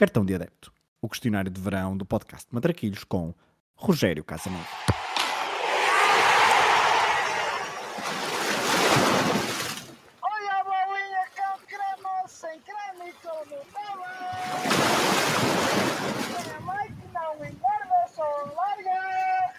Cartão de Adepto, o questionário de verão do podcast Matraquilhos com Rogério Casanova. Olha a bolinha com creme sem creme e Nutella. É mãe que não engorda, só larga.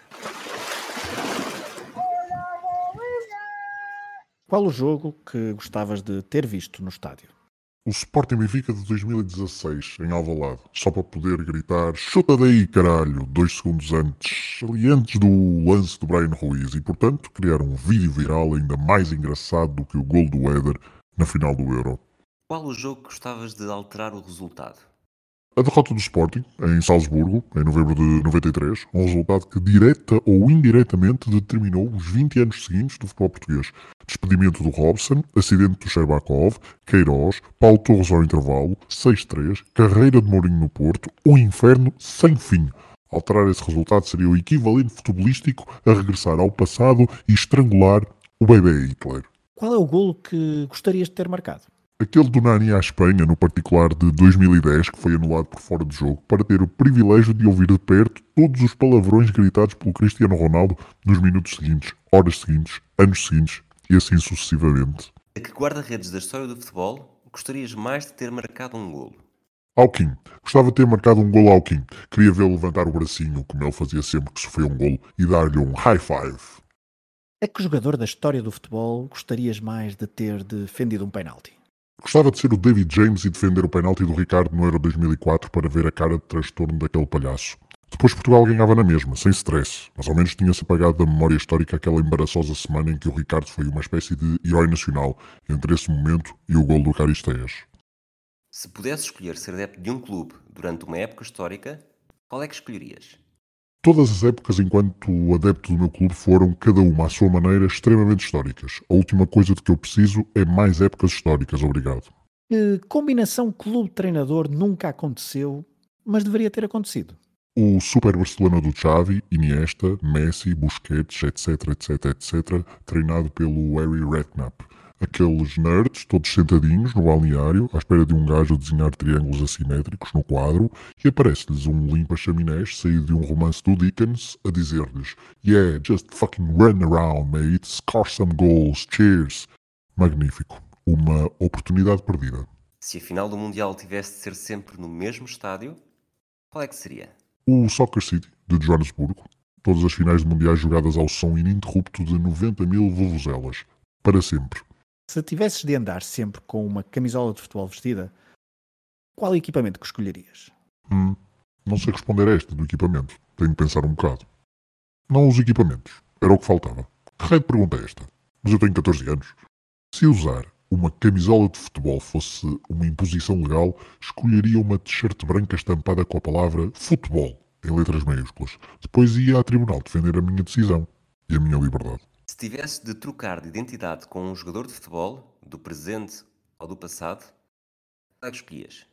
Olha a bolinha. Qual o jogo que gostavas de ter visto no estádio? O Sporting Benfica de 2016, em Alvalade, só para poder gritar chuta daí caralho, dois segundos antes, ali antes do lance do Brian Ruiz, e portanto criar um vídeo viral ainda mais engraçado do que o gol do Éder na final do Euro. Qual o jogo que gostavas de alterar o resultado? A derrota do Sporting, em Salzburgo, em novembro de 93, um resultado que direta ou indiretamente determinou os 20 anos seguintes do futebol português. Despedimento do Robson, acidente do Sherbakov, Queiroz, Paulo Torres ao intervalo, 6-3, carreira de Mourinho no Porto, um inferno sem fim. Alterar esse resultado seria o equivalente futebolístico a regressar ao passado e estrangular o bebê Hitler. Qual é o golo que gostarias de ter marcado? Aquele do Nani à Espanha, no particular de 2010, que foi anulado por fora do jogo, para ter o privilégio de ouvir de perto todos os palavrões gritados pelo Cristiano Ronaldo nos minutos seguintes, horas seguintes, anos seguintes e assim sucessivamente. A que guarda-redes da história do futebol gostarias mais de ter marcado um golo? Alquim. Gostava de ter marcado um golo ao. Queria vê-lo levantar o bracinho, como ele fazia sempre que sofria um golo, e dar-lhe um high five. A que jogador da história do futebol gostarias mais de ter defendido um penalti? Gostava de ser o David James e defender o penalti do Ricardo no Euro 2004 para ver a cara de transtorno daquele palhaço. Depois Portugal ganhava na mesma, sem stress, mas ao menos tinha-se apagado da memória histórica aquela embaraçosa semana em que o Ricardo foi uma espécie de herói nacional entre esse momento e o gol do Caristeias. Se pudesse escolher ser adepto de um clube durante uma época histórica, qual é que escolherias? Todas as épocas enquanto adepto do meu clube foram, cada uma à sua maneira, extremamente históricas. A última coisa de que eu preciso é mais épocas históricas, obrigado. Que combinação clube-treinador nunca aconteceu, mas deveria ter acontecido? O Super Barcelona do Xavi, Iniesta, Messi, Busquets, etc, etc, etc, treinado pelo Harry Redknapp. Aqueles nerds, todos sentadinhos no balneário, à espera de um gajo a desenhar triângulos assimétricos no quadro, e aparece-lhes um limpa-chaminés saído de um romance do Dickens a dizer-lhes Yeah, just fucking run around, mate, score some goals, cheers. Magnífico. Uma oportunidade perdida. Se a final do Mundial tivesse de ser sempre no mesmo estádio, qual é que seria? O Soccer City, de Johannesburgo. Todas as finais de mundiais jogadas ao som ininterrupto de 90 mil vuvuzelas. Para sempre. Se tivesses de andar sempre com uma camisola de futebol vestida, qual equipamento que escolherias? Hum, não sei responder a esta do equipamento. Tenho de pensar um bocado. Não os equipamentos. Era o que faltava. Que raio de pergunta é esta? Mas eu tenho 14 anos. Se usar uma camisola de futebol fosse uma imposição legal, escolheria uma t-shirt branca estampada com a palavra futebol, em letras maiúsculas. Depois ia a tribunal defender a minha decisão e a minha liberdade. Se tivesse de trocar de identidade com um jogador de futebol, do presente ou do passado, qual é que escolhias?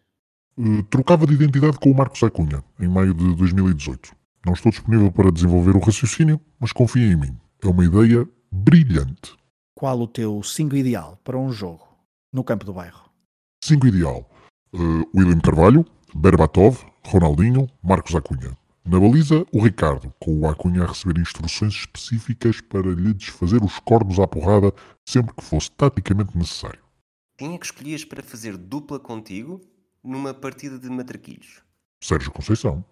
Uh, trocava de identidade com o Marcos Acunha, em maio de 2018. Não estou disponível para desenvolver o raciocínio, mas confia em mim. É uma ideia brilhante. Qual o teu 5 ideal para um jogo no campo do bairro? 5 ideal. Uh, William Carvalho, Berbatov, Ronaldinho, Marcos Acunha. Na baliza, o Ricardo, com o Acunha a receber instruções específicas para lhe desfazer os cornos à porrada sempre que fosse taticamente necessário. Quem é que escolhias para fazer dupla contigo numa partida de matraquilhos? Sérgio Conceição.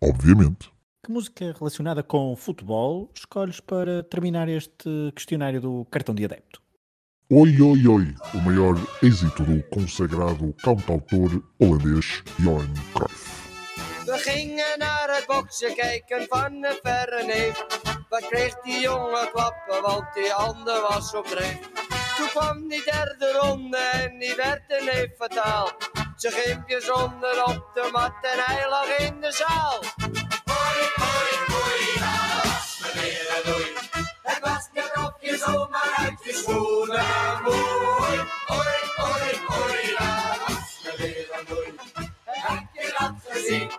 Obviamente. Que música relacionada com futebol escolhes para terminar este questionário do cartão de adepto? Oi, oi, oi, o maior êxito do consagrado cantautor holandês Johan Cruyff. boksen kijken van de verre neef. Wat kreeg die jongen klappen, want die ander was op dreef. Toen kwam die derde ronde en die werd een neef fataal. Ze gimpjes zonder op de mat en hij lag in de zaal. Hoi, hoi, hoi, daar was meneer Doei. Het was de kopje zomaar uit je schoenen. mooi. hoi, hoi, hoi, daar was meneer Doei. Heb je dat gezien?